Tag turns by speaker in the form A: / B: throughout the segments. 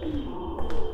A: Thank you.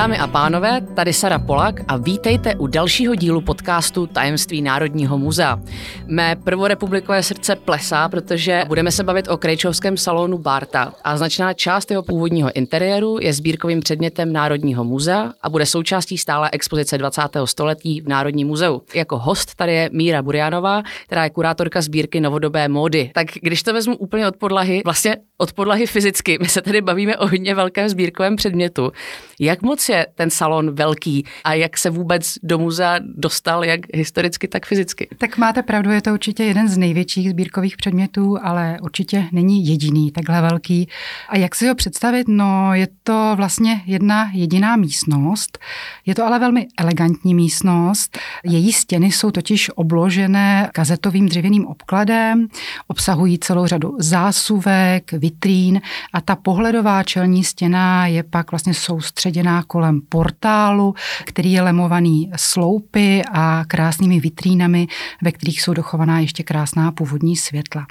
A: Dámy a pánové, tady Sara Polak a vítejte u dalšího dílu podcastu Tajemství Národního muzea. Mé prvorepublikové srdce plesá, protože budeme se bavit o krejčovském salonu Barta a značná část jeho původního interiéru je sbírkovým předmětem Národního muzea a bude součástí stále expozice 20. století v Národním muzeu. Jako host tady je Míra Burianová, která je kurátorka sbírky novodobé módy. Tak když to vezmu úplně od podlahy, vlastně od podlahy fyzicky, my se tady bavíme o hodně velkém sbírkovém předmětu. Jak moc je ten salon velký a jak se vůbec do muzea dostal, jak historicky, tak fyzicky?
B: Tak máte pravdu, je to určitě jeden z největších sbírkových předmětů, ale určitě není jediný takhle velký. A jak si ho představit? No, je to vlastně jedna jediná místnost. Je to ale velmi elegantní místnost. Její stěny jsou totiž obložené kazetovým dřevěným obkladem, obsahují celou řadu zásuvek, vitrín a ta pohledová čelní stěna je pak vlastně soustředěná kolem portálu, který je lemovaný sloupy a krásnými vitrínami, ve kterých jsou dochovaná ještě krásná původní světla.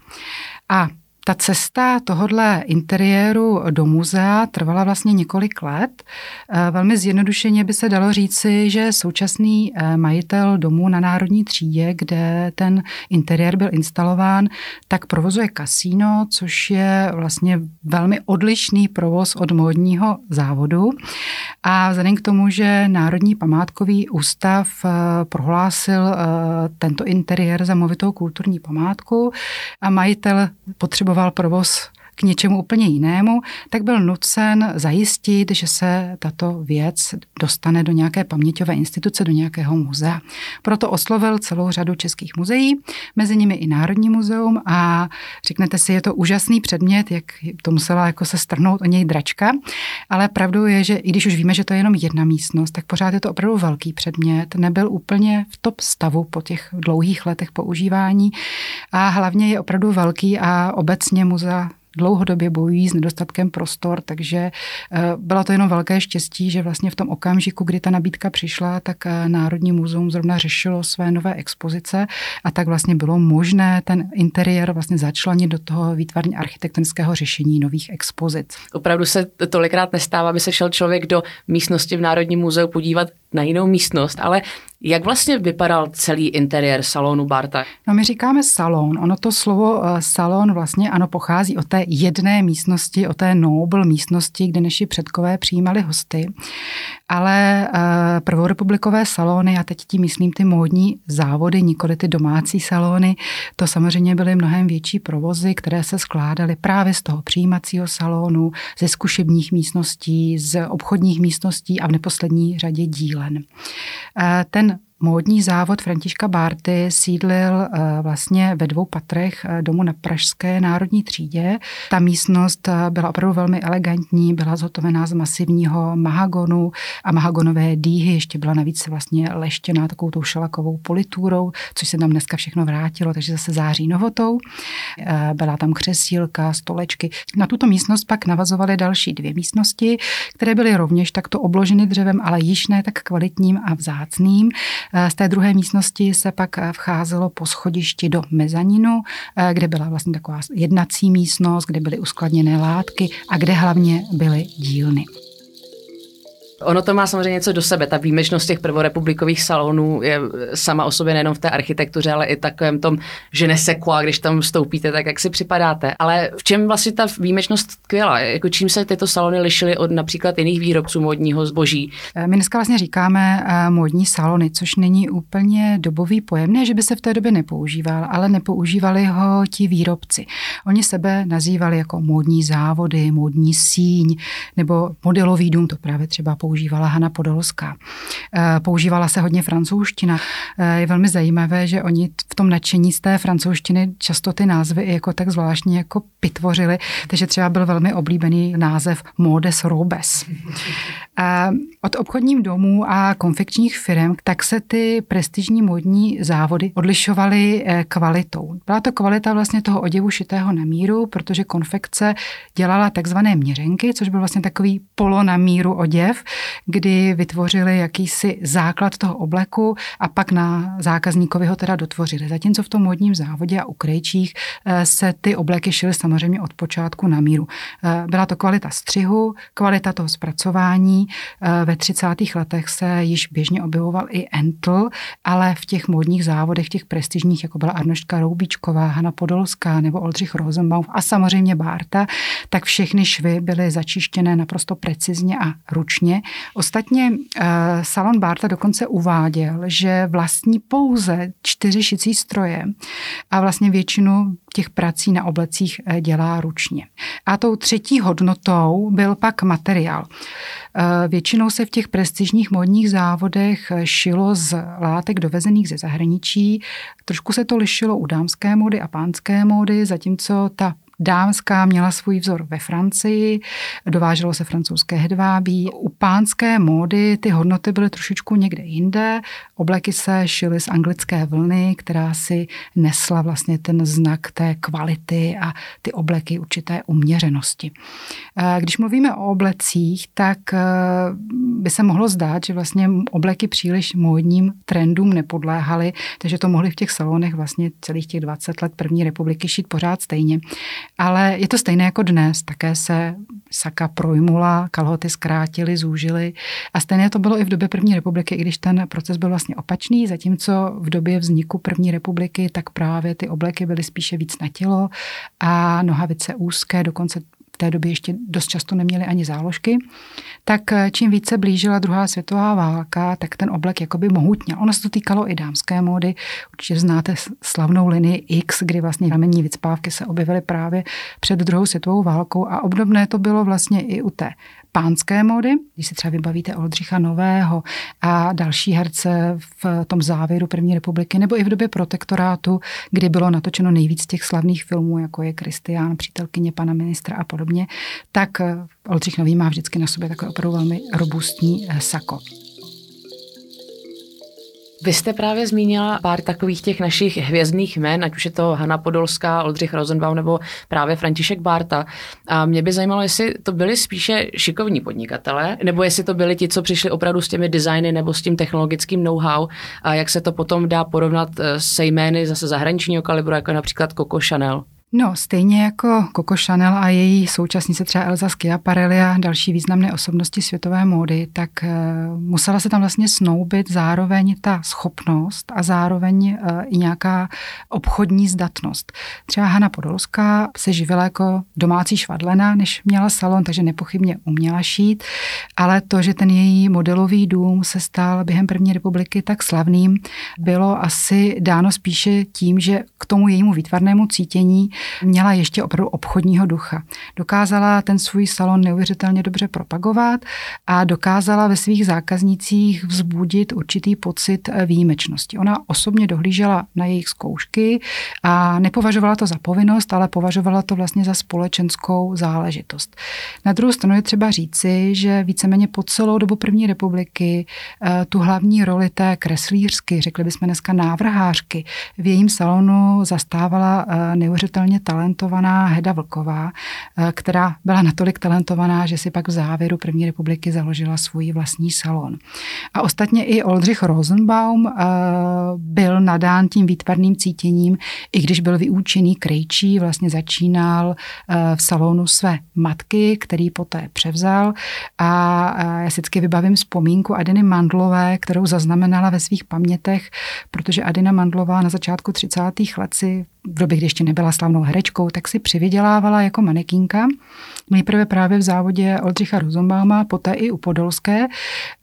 B: A ta cesta tohodle interiéru do muzea trvala vlastně několik let. Eh, velmi zjednodušeně by se dalo říci, že současný eh, majitel domu na Národní třídě, kde ten interiér byl instalován, tak provozuje kasíno, což je vlastně velmi odlišný provoz od módního závodu. A vzhledem k tomu, že Národní památkový ústav eh, prohlásil tento interiér za movitou kulturní památku a majitel potřeboval potřeboval provoz k něčemu úplně jinému, tak byl nucen zajistit, že se tato věc dostane do nějaké paměťové instituce, do nějakého muzea. Proto oslovil celou řadu českých muzeí, mezi nimi i Národní muzeum a řeknete si, je to úžasný předmět, jak to musela jako se strhnout o něj dračka, ale pravdou je, že i když už víme, že to je jenom jedna místnost, tak pořád je to opravdu velký předmět, nebyl úplně v top stavu po těch dlouhých letech používání a hlavně je opravdu velký a obecně muzea dlouhodobě bojují s nedostatkem prostor, takže eh, bylo to jenom velké štěstí, že vlastně v tom okamžiku, kdy ta nabídka přišla, tak eh, Národní muzeum zrovna řešilo své nové expozice a tak vlastně bylo možné ten interiér vlastně začlenit do toho výtvarně architektonického řešení nových expozic.
A: Opravdu se tolikrát nestává, aby se šel člověk do místnosti v Národním muzeu podívat na jinou místnost, ale jak vlastně vypadal celý interiér salonu Barta?
B: No my říkáme salon. Ono to slovo eh, salon vlastně ano pochází od té jedné místnosti, od té noble místnosti, kde naši předkové přijímali hosty. Ale uh, prvorepublikové salony, a teď tím myslím ty módní závody, nikoli ty domácí salony, to samozřejmě byly mnohem větší provozy, které se skládaly právě z toho přijímacího salonu, ze zkušebních místností, z obchodních místností a v neposlední řadě dílen. Uh, ten Módní závod Františka Bárty sídlil eh, vlastně ve dvou patrech eh, domu na Pražské národní třídě. Ta místnost eh, byla opravdu velmi elegantní, byla zhotovená z masivního mahagonu a mahagonové dýhy, ještě byla navíc vlastně leštěná takovou tou šelakovou politůrou, což se tam dneska všechno vrátilo, takže zase září novotou. Byla tam křesílka, stolečky. Na tuto místnost pak navazovaly další dvě místnosti, které byly rovněž takto obloženy dřevem, ale již ne tak kvalitním a vzácným. Z té druhé místnosti se pak vcházelo po schodišti do mezaninu, kde byla vlastně taková jednací místnost, kde byly uskladněné látky a kde hlavně byly dílny.
A: Ono to má samozřejmě něco do sebe. Ta výjimečnost těch prvorepublikových salonů je sama o sobě nejenom v té architektuře, ale i takovém tom, že nesekua, když tam vstoupíte, tak jak si připadáte. Ale v čem vlastně ta výjimečnost tkvěla? Jako čím se tyto salony lišily od například jiných výrobců módního zboží?
B: Eh, my dneska vlastně říkáme eh, módní salony, což není úplně dobový pojem. Ne, že by se v té době nepoužíval, ale nepoužívali ho ti výrobci. Oni sebe nazývali jako módní závody, módní síň nebo modelový dům, to právě třeba používala Hana Podolská. Eh, používala se hodně francouzština. Eh, je velmi zajímavé, že oni v tom nadšení z té francouzštiny často ty názvy i jako tak zvláštně jako pitvořili, takže třeba byl velmi oblíbený název Modes Robes. A od obchodních domů a konfekčních firm, tak se ty prestižní modní závody odlišovaly eh, kvalitou. Byla to kvalita vlastně toho oděvu šitého na míru, protože konfekce dělala takzvané měřenky, což byl vlastně takový polo na míru oděv, kdy vytvořili jakýsi základ toho obleku a pak na zákazníkovi ho teda dotvořili. Zatímco v tom modním závodě a u krejčích eh, se ty obleky šily samozřejmě od počátku na míru. Eh, byla to kvalita střihu, kvalita toho zpracování. Eh, ve 30. letech se již běžně objevoval i Entl, ale v těch modních závodech, těch prestižních, jako byla Arnoštka Roubíčková, Hanna Podolská nebo Oldřich Rosenbaum a samozřejmě Bárta, tak všechny švy byly začištěné naprosto precizně a ručně. Ostatně salon Bárta dokonce uváděl, že vlastní pouze čtyři šicí stroje a vlastně většinu těch prací na oblecích eh, dělá ručně. A tou třetí hodnotou byl pak materiál. Eh, většinou se v těch prestižních modních závodech eh, šilo z látek dovezených ze zahraničí. Trošku se to lišilo u dámské módy a pánské módy, zatímco ta Dámská měla svůj vzor ve Francii, dováželo se francouzské hedvábí. U pánské módy ty hodnoty byly trošičku někde jinde. Obleky se šily z anglické vlny, která si nesla vlastně ten znak té kvality a ty obleky určité uměřenosti. Eh, když mluvíme o oblecích, tak eh, by se mohlo zdát, že vlastně obleky příliš módním trendům nepodléhaly, takže to mohli v těch salonech vlastně celých těch 20 let první republiky šít pořád stejně. Ale je to stejné jako dnes. Také se saka projmula, kalhoty zkrátily, zúžily. A stejné to bylo i v době první republiky, i když ten proces byl vlastně opačný, zatímco v době vzniku první republiky, tak právě ty obleky byly spíše víc na tělo a nohavice úzké, dokonce té době ještě dost často neměli ani záložky, tak eh, čím více blížila druhá světová válka, tak ten oblek jakoby mohutněl. Ono se to týkalo i dámské módy. Určitě znáte slavnou linii X, kdy vlastně ramení vycpávky se objevily právě před druhou světovou válkou a obdobné to bylo vlastně i u té pánské módy, když si třeba vybavíte Oldřicha Nového a další herce v tom závěru první republiky, nebo i v době protektorátu, kdy bylo natočeno nejvíc těch slavných filmů, jako je Kristián, přítelkyně pana ministra a podobně, tak Oldřich Nový má vždycky na sobě takové opravdu velmi robustní sako.
A: Vy jste právě zmínila pár takových těch našich hvězdných jmen, ať už je to Hanna Podolská, Oldřich Rosenbaum nebo právě František Bárta. A mě by zajímalo, jestli to byli spíše šikovní podnikatelé, nebo jestli to byli ti, co přišli opravdu s těmi designy nebo s tím technologickým know-how a jak se to potom dá porovnat eh, se jmény zase zahraničního kalibru, jako například Coco Chanel.
B: No, stejně jako Coco Chanel a její současnice třeba Elza Schiaparelli a další významné osobnosti světové módy, tak uh, musela se tam vlastně snoubit zároveň ta schopnost a zároveň uh, i nějaká obchodní zdatnost. Třeba Hanna Podolská se živila jako domácí švadlena, než měla salon, takže nepochybně uměla šít, ale to, že ten její modelový dům se stal během první republiky tak slavným, bylo asi dáno spíše tím, že k tomu jejímu výtvarnému cítění měla ještě opravdu obchodního ducha. Dokázala ten svůj salon neuvěřitelně dobře propagovat a dokázala ve svých zákaznících vzbudit určitý pocit výjimečnosti. Ona osobně dohlížela na jejich zkoušky a nepovažovala to za povinnost, ale považovala to vlastně za společenskou záležitost. Na druhou stranu je třeba říci, že víceméně po celou dobu první republiky eh, tu hlavní roli té kreslířky, řekli bychom dneska návrhářky, v jejím salonu zastávala eh, neuvěřitelně neuvěřitelně talentovaná Heda Vlková, eh, která byla natolik talentovaná, že si pak v závěru první republiky založila svůj vlastní salon. A ostatně i Oldřich Rosenbaum eh, byl nadán tím výtvarným cítěním, i když byl vyučený krejčí, vlastně začínal eh, v salonu své matky, který poté převzal. A já si vždycky vybavím vzpomínku Adiny Mandlové, kterou zaznamenala ve svých pamětech, protože Adina Mandlová na začátku 30. let si v době, kdy ještě nebyla slavnou herečkou, tak si přivydělávala jako manekínka. Nejprve právě v závodě Oldřicha Rosenbauma, poté i u Podolské.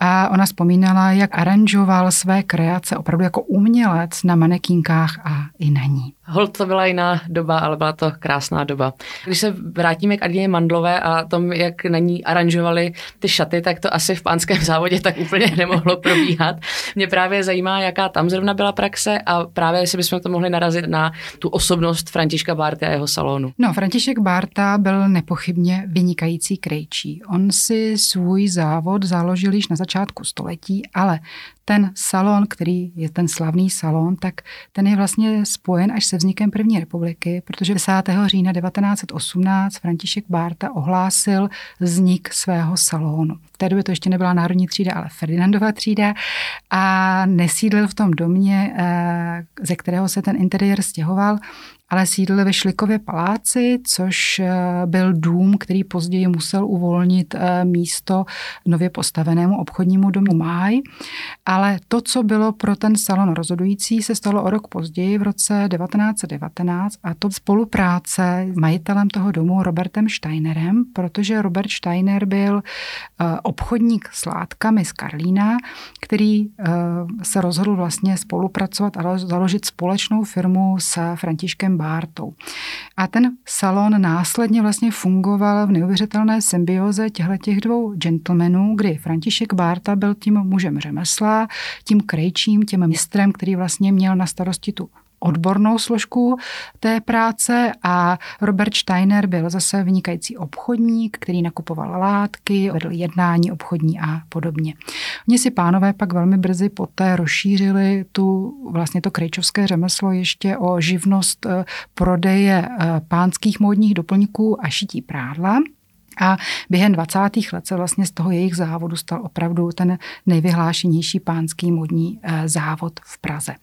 B: A ona vzpomínala, jak aranžoval své kreace opravdu jako umělec na manekínkách a i na ní.
A: Hold to byla jiná doba, ale byla to krásná doba. Když se vrátíme k Adině Mandlové a tom, jak na ní aranžovali ty šaty, tak to asi v pánském závodě tak úplně nemohlo probíhat. Mě právě zajímá, jaká tam zrovna byla praxe a právě jestli bychom to mohli narazit na tu osobnost Františka Bárty a jeho salonu.
B: No, František Bárta byl nepochybně vynikající krejčí. On si svůj závod založil již na začátku století, ale ten salon, který je ten slavný salon, tak ten je vlastně spojen až se vznikem první republiky, protože 10. října 1918 František Bárta ohlásil vznik svého salonu. V té době to ještě nebyla národní třída, ale Ferdinandova třída a nesídlil v tom domě, eh, ze kterého se ten interiér stěhoval, ale sídlil ve Šlikově paláci, což eh, byl dům, který později musel uvolnit eh, místo nově postavenému obchodnímu domu Máj. Ale to, co bylo pro ten salon rozhodující, se stalo o rok později v roce 1919 a to spolupráce s majitelem toho domu Robertem Steinerem, protože Robert Steiner byl eh, obchodník s látkami z Karlína, který se rozhodl vlastně spolupracovat a založit společnou firmu s Františkem Bártou. A ten salon následně vlastně fungoval v neuvěřitelné symbioze těchto dvou gentlemanů, kdy František Bárta byl tím mužem řemesla, tím krejčím, tím mistrem, který vlastně měl na starosti tu odbornou složku té práce a Robert Steiner byl zase vynikající obchodník, který nakupoval látky, vedl jednání obchodní a podobně. Oni si pánové pak velmi brzy poté rozšířili tu vlastně to krejčovské řemeslo ještě o živnost eh, prodeje eh, pánských módních doplňků a šití prádla. A během 20. let se vlastně z toho jejich závodu stal opravdu ten nejvyhlášenější pánský modní eh, závod v Praze.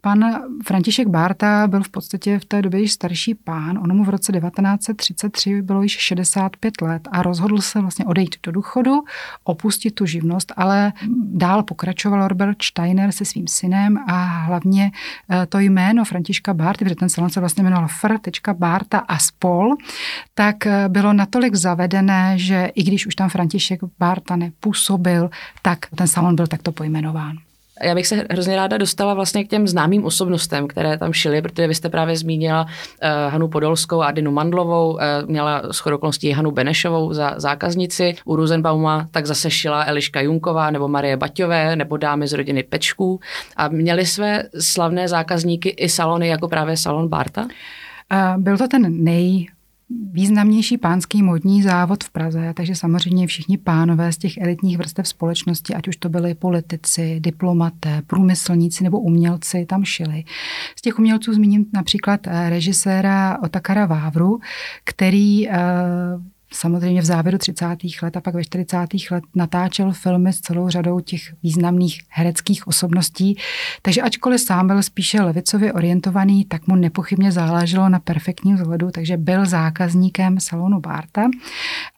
B: Pan František Bárta byl v podstatě v té době již starší pán. Ono mu v roce 1933 bylo již 65 let a rozhodl se vlastně odejít do důchodu, opustit tu živnost, ale dál pokračoval Robert Steiner se svým synem a hlavně eh, to jméno Františka Bárty, protože ten salon se vlastně jmenoval Fr. Bárta a spol, tak eh, bylo natolik zavedené, zavedené, že i když už tam František Bárta nepůsobil, tak ten salon byl takto pojmenován.
A: Já bych se hrozně ráda dostala vlastně k těm známým osobnostem, které tam šily, protože vy jste právě zmínila uh, Hanu Podolskou a Dinu Mandlovou, uh, měla s okolností Hanu Benešovou za zákaznici, u Rosenbauma tak zase šila Eliška Junková nebo Marie Baťové nebo dámy z rodiny Pečků a měli své slavné zákazníky i salony jako právě salon Barta?
B: Uh, byl to ten nej významnější pánský modní závod v Praze, takže samozřejmě všichni pánové z těch elitních vrstev společnosti, ať už to byli politici, diplomaté, průmyslníci nebo umělci, tam šili. Z těch umělců zmíním například eh, režiséra Otakara Vávru, který eh, samozřejmě v závěru 30. let a pak ve 40. let natáčel filmy s celou řadou těch významných hereckých osobností. Takže ačkoliv sám byl spíše levicově orientovaný, tak mu nepochybně záleželo na perfektním vzhledu, takže byl zákazníkem salonu Barta.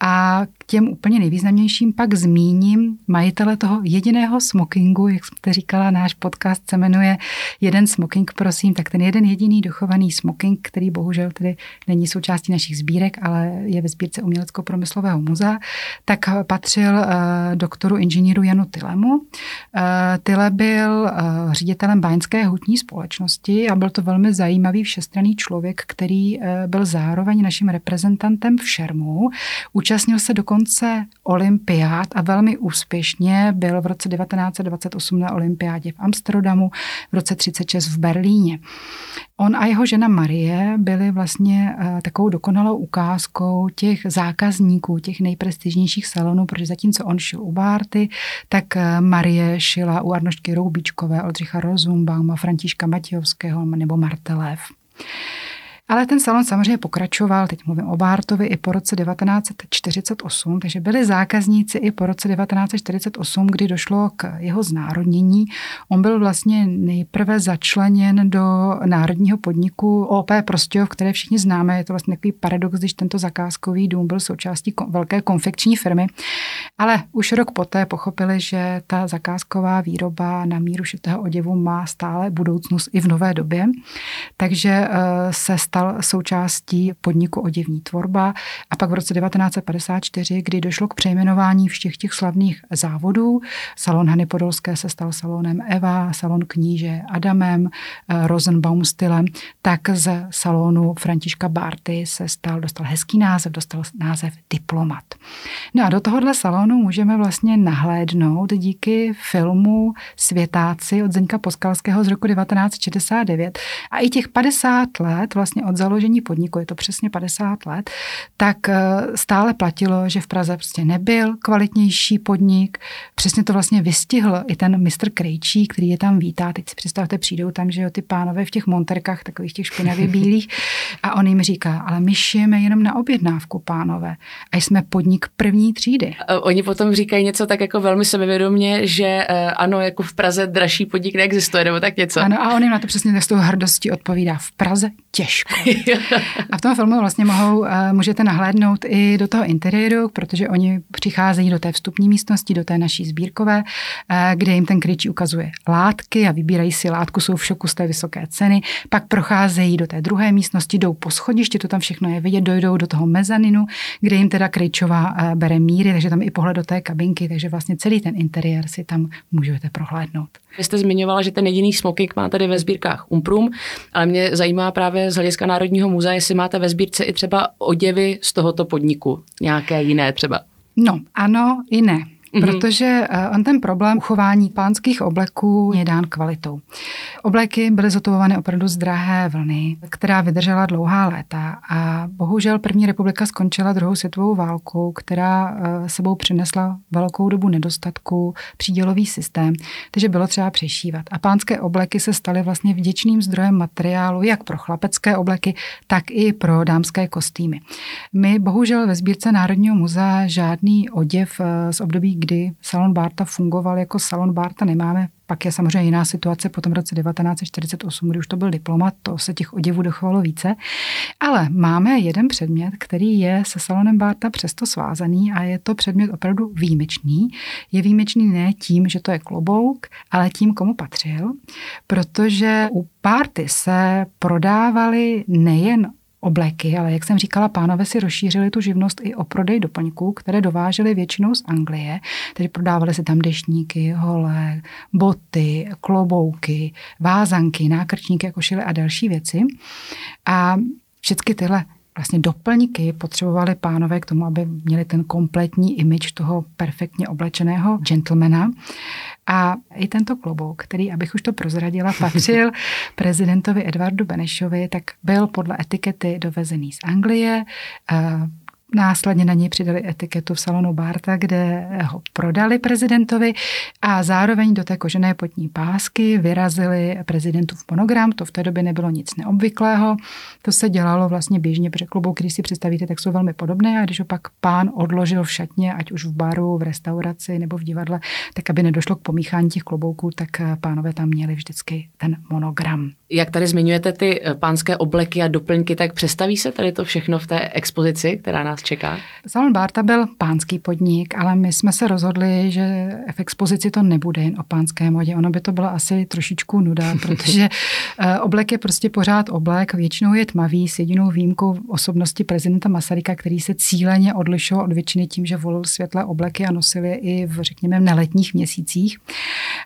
B: A k těm úplně nejvýznamnějším pak zmíním majitele toho jediného smokingu, jak jste říkala, náš podcast se jmenuje Jeden smoking, prosím, tak ten jeden jediný dochovaný smoking, který bohužel tedy není součástí našich sbírek, ale je ve sbírce uměl Umělecko-promyslového muzea, tak patřil eh, doktoru inženýru Janu Tylemu. Eh, Tyle byl eh, ředitelem Báňské hutní společnosti a byl to velmi zajímavý všestranný člověk, který byl zároveň naším reprezentantem v Šermu. Účastnil se dokonce olympiád a velmi úspěšně byl v roce 1928 na olympiádě v Amsterdamu, v roce 36 v Berlíně. On a jeho žena Marie byli vlastně takovou dokonalou ukázkou těch zákazníků těch nejprestižnějších salonů, protože zatímco on šil u Bárty, tak eh, Marie šila u Arnošky Roubičkové, Oldřicha Rozumbauma, Františka Matějovského nebo Martelev. Ale ten salon samozřejmě pokračoval, teď mluvím o Bártovi, i po roce 1948, takže byli zákazníci i po roce 1948, kdy došlo k jeho znárodnění. On byl vlastně nejprve začleněn do národního podniku OP Prostějov, které všichni známe. Je to vlastně takový paradox, když tento zakázkový dům byl součástí velké konfekční firmy. Ale už rok poté pochopili, že ta zakázková výroba na míru šitého oděvu má stále budoucnost i v nové době. Takže eh, se stal součástí podniku Oděvní tvorba a pak v roce 1954, kdy došlo k přejmenování všech těch slavných závodů, salon Hany Podolské se stal salonem Eva, salon kníže Adamem, eh, Rosenbaum stylem, tak z salonu Františka Barty se stal, dostal hezký název, dostal název Diplomat. No a do tohohle salonu můžeme vlastně nahlédnout díky filmu Světáci od Zeňka Poskalského z roku 1969 a i těch 50 let vlastně od od založení podniku, je to přesně 50 let, tak eh, stále platilo, že v Praze prostě nebyl kvalitnější podnik. Přesně to vlastně vystihl i ten mistr Krejčí, který je tam vítá. Teď si představte, přijdou tam, že jo, ty pánové v těch monterkách, takových těch špinavě bílých. A on jim říká, ale my šijeme jenom na objednávku, pánové. A jsme podnik první třídy.
A: Oni potom říkají něco tak jako velmi sebevědomě, že eh, ano, jako v Praze dražší podnik neexistuje, nebo tak něco.
B: Ano, a on jim na to přesně s tou hrdostí odpovídá. V Praze těžko. A v tom filmu vlastně mohou, eh, můžete nahlédnout i do toho interiéru, protože oni přicházejí do té vstupní místnosti, do té naší sbírkové, eh, kde jim ten kryčí ukazuje látky a vybírají si látku, jsou v šoku z té vysoké ceny, pak procházejí do té druhé místnosti, jdou po schodišti, to tam všechno je vidět, dojdou do toho mezaninu, kde jim teda Krejčová eh, bere míry, takže tam i pohled do té kabinky, takže vlastně celý ten interiér si tam můžete prohlédnout.
A: Vy jste zmiňovala, že ten jediný smoking má tady ve sbírkách Umprum, ale mě zajímá právě z hlediska Národního muzea, jestli máte ve sbírce i třeba oděvy z tohoto podniku, nějaké jiné třeba.
B: No, ano i ne. Mm-hmm. Protože eh, on ten problém uchování pánských obleků je dán kvalitou. Obleky byly zotovovány opravdu z drahé vlny, která vydržela dlouhá léta a bohužel první republika skončila druhou světovou válkou, která eh, sebou přinesla velkou dobu nedostatku, přídělový systém, takže bylo třeba přešívat. A pánské obleky se staly vlastně vděčným zdrojem materiálu jak pro chlapecké obleky, tak i pro dámské kostýmy. My bohužel ve sbírce Národního muzea žádný oděv eh, z období kdy salon Barta fungoval jako salon Barta nemáme. Pak je samozřejmě jiná situace po tom roce 1948, kdy už to byl diplomat, to se těch oděvů dochovalo více. Ale máme jeden předmět, který je se salonem Barta přesto svázaný a je to předmět opravdu výjimečný. Je výjimečný ne tím, že to je klobouk, ale tím, komu patřil, protože u Barty se prodávaly nejen obleky, ale jak jsem říkala, pánové si rozšířili tu živnost i o prodej doplňků, které dovážely většinou z Anglie, takže prodávali se tam deštníky, hole, boty, klobouky, vázanky, nákrčníky, košile a další věci. A všechny tyhle vlastně doplňky potřebovali pánové k tomu, aby měli ten kompletní image toho perfektně oblečeného gentlemana. A i tento klobouk, který, abych už to prozradila, patřil prezidentovi Edvardu Benešovi, tak byl podle etikety dovezený z Anglie. Následně na něj přidali etiketu v salonu Barta, kde ho prodali prezidentovi a zároveň do té kožené potní pásky vyrazili prezidentův monogram. To v té době nebylo nic neobvyklého. To se dělalo vlastně běžně, protože klobouky, když si představíte, tak jsou velmi podobné a když ho pak pán odložil v šatně, ať už v baru, v restauraci nebo v divadle, tak aby nedošlo k pomíchání těch klobouků, tak pánové tam měli vždycky ten monogram.
A: Jak tady zmiňujete ty pánské obleky a doplňky, tak představí se tady to všechno v té expozici, která nás čeká?
B: Salon Barta byl pánský podnik, ale my jsme se rozhodli, že v expozici to nebude jen o pánské modě. Ono by to bylo asi trošičku nuda, protože eh, oblek je prostě pořád oblek, většinou je tmavý, s jedinou výjimkou osobnosti prezidenta Masaryka, který se cíleně odlišoval od většiny tím, že volil světlé obleky a nosil je i v, řekněme, neletních měsících.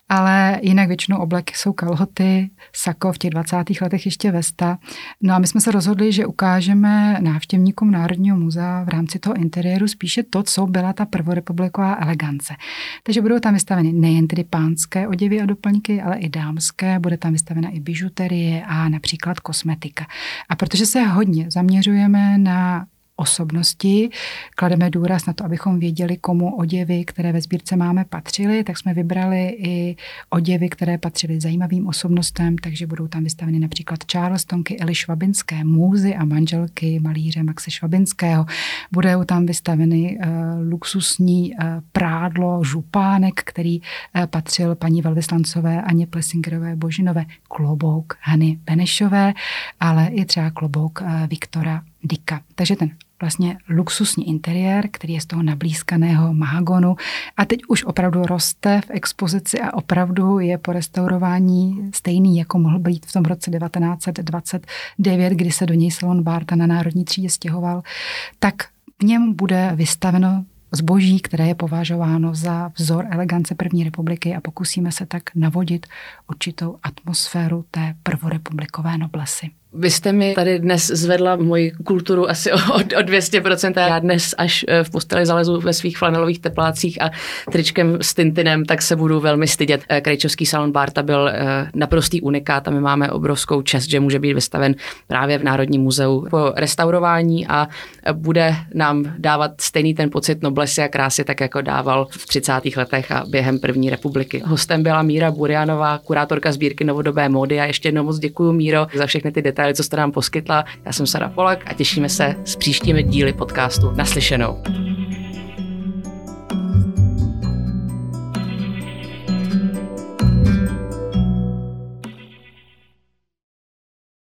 B: Ale jinak většinou obleky jsou kalhoty, sako, v těch 20. letech ještě vesta. No a my jsme se rozhodli, že ukážeme návštěvníkům Národního muzea v rámci toho interiéru spíše to, co byla ta prvorepubliková elegance. Takže budou tam vystaveny nejen tedy pánské oděvy a doplňky, ale i dámské, bude tam vystavena i bižuterie a například kosmetika. A protože se hodně zaměřujeme na osobnosti. Klademe důraz na to, abychom věděli, komu oděvy, které ve sbírce máme, patřily, tak jsme vybrali i oděvy, které patřily zajímavým osobnostem, takže budou tam vystaveny například Charlestonky Eli Švabinské, můzy a manželky malíře Maxe Švabinského. Budou tam vystaveny uh, luxusní uh, prádlo, župánek, který uh, patřil paní velvyslancové Aně Plesingerové Božinové, klobouk Hany Benešové, ale i třeba klobouk uh, Viktora Dika. Takže ten vlastně luxusní interiér, který je z toho nablízkaného mahagonu a teď už opravdu roste v expozici a opravdu je po restaurování stejný, jako mohl být v tom roce 1929, kdy se do něj salon Barta na Národní třídě stěhoval, tak v něm bude vystaveno zboží, které je považováno za vzor elegance první republiky a pokusíme se tak navodit určitou atmosféru té prvorepublikové noblesy.
A: Vy jste mi tady dnes zvedla moji kulturu asi o, o 200%. Já dnes až eh, v posteli zalezu ve svých flanelových teplácích a tričkem s Tintinem, tak se budu velmi stydět. Eh, Krejčovský salon Barta byl eh, naprostý unikát a my máme obrovskou čest, že může být vystaven právě v Národním muzeu po restaurování a bude nám dávat stejný ten pocit noblesy a krásy, tak jako dával v 30. letech a během první republiky. Hostem byla Míra Burianová, kurátorka sbírky novodobé módy a ještě jednou moc děkuji Míro za všechny ty detaily, co jste nám poskytla. Já jsem Sara Polak a těšíme se s příštími díly podcastu Naslyšenou.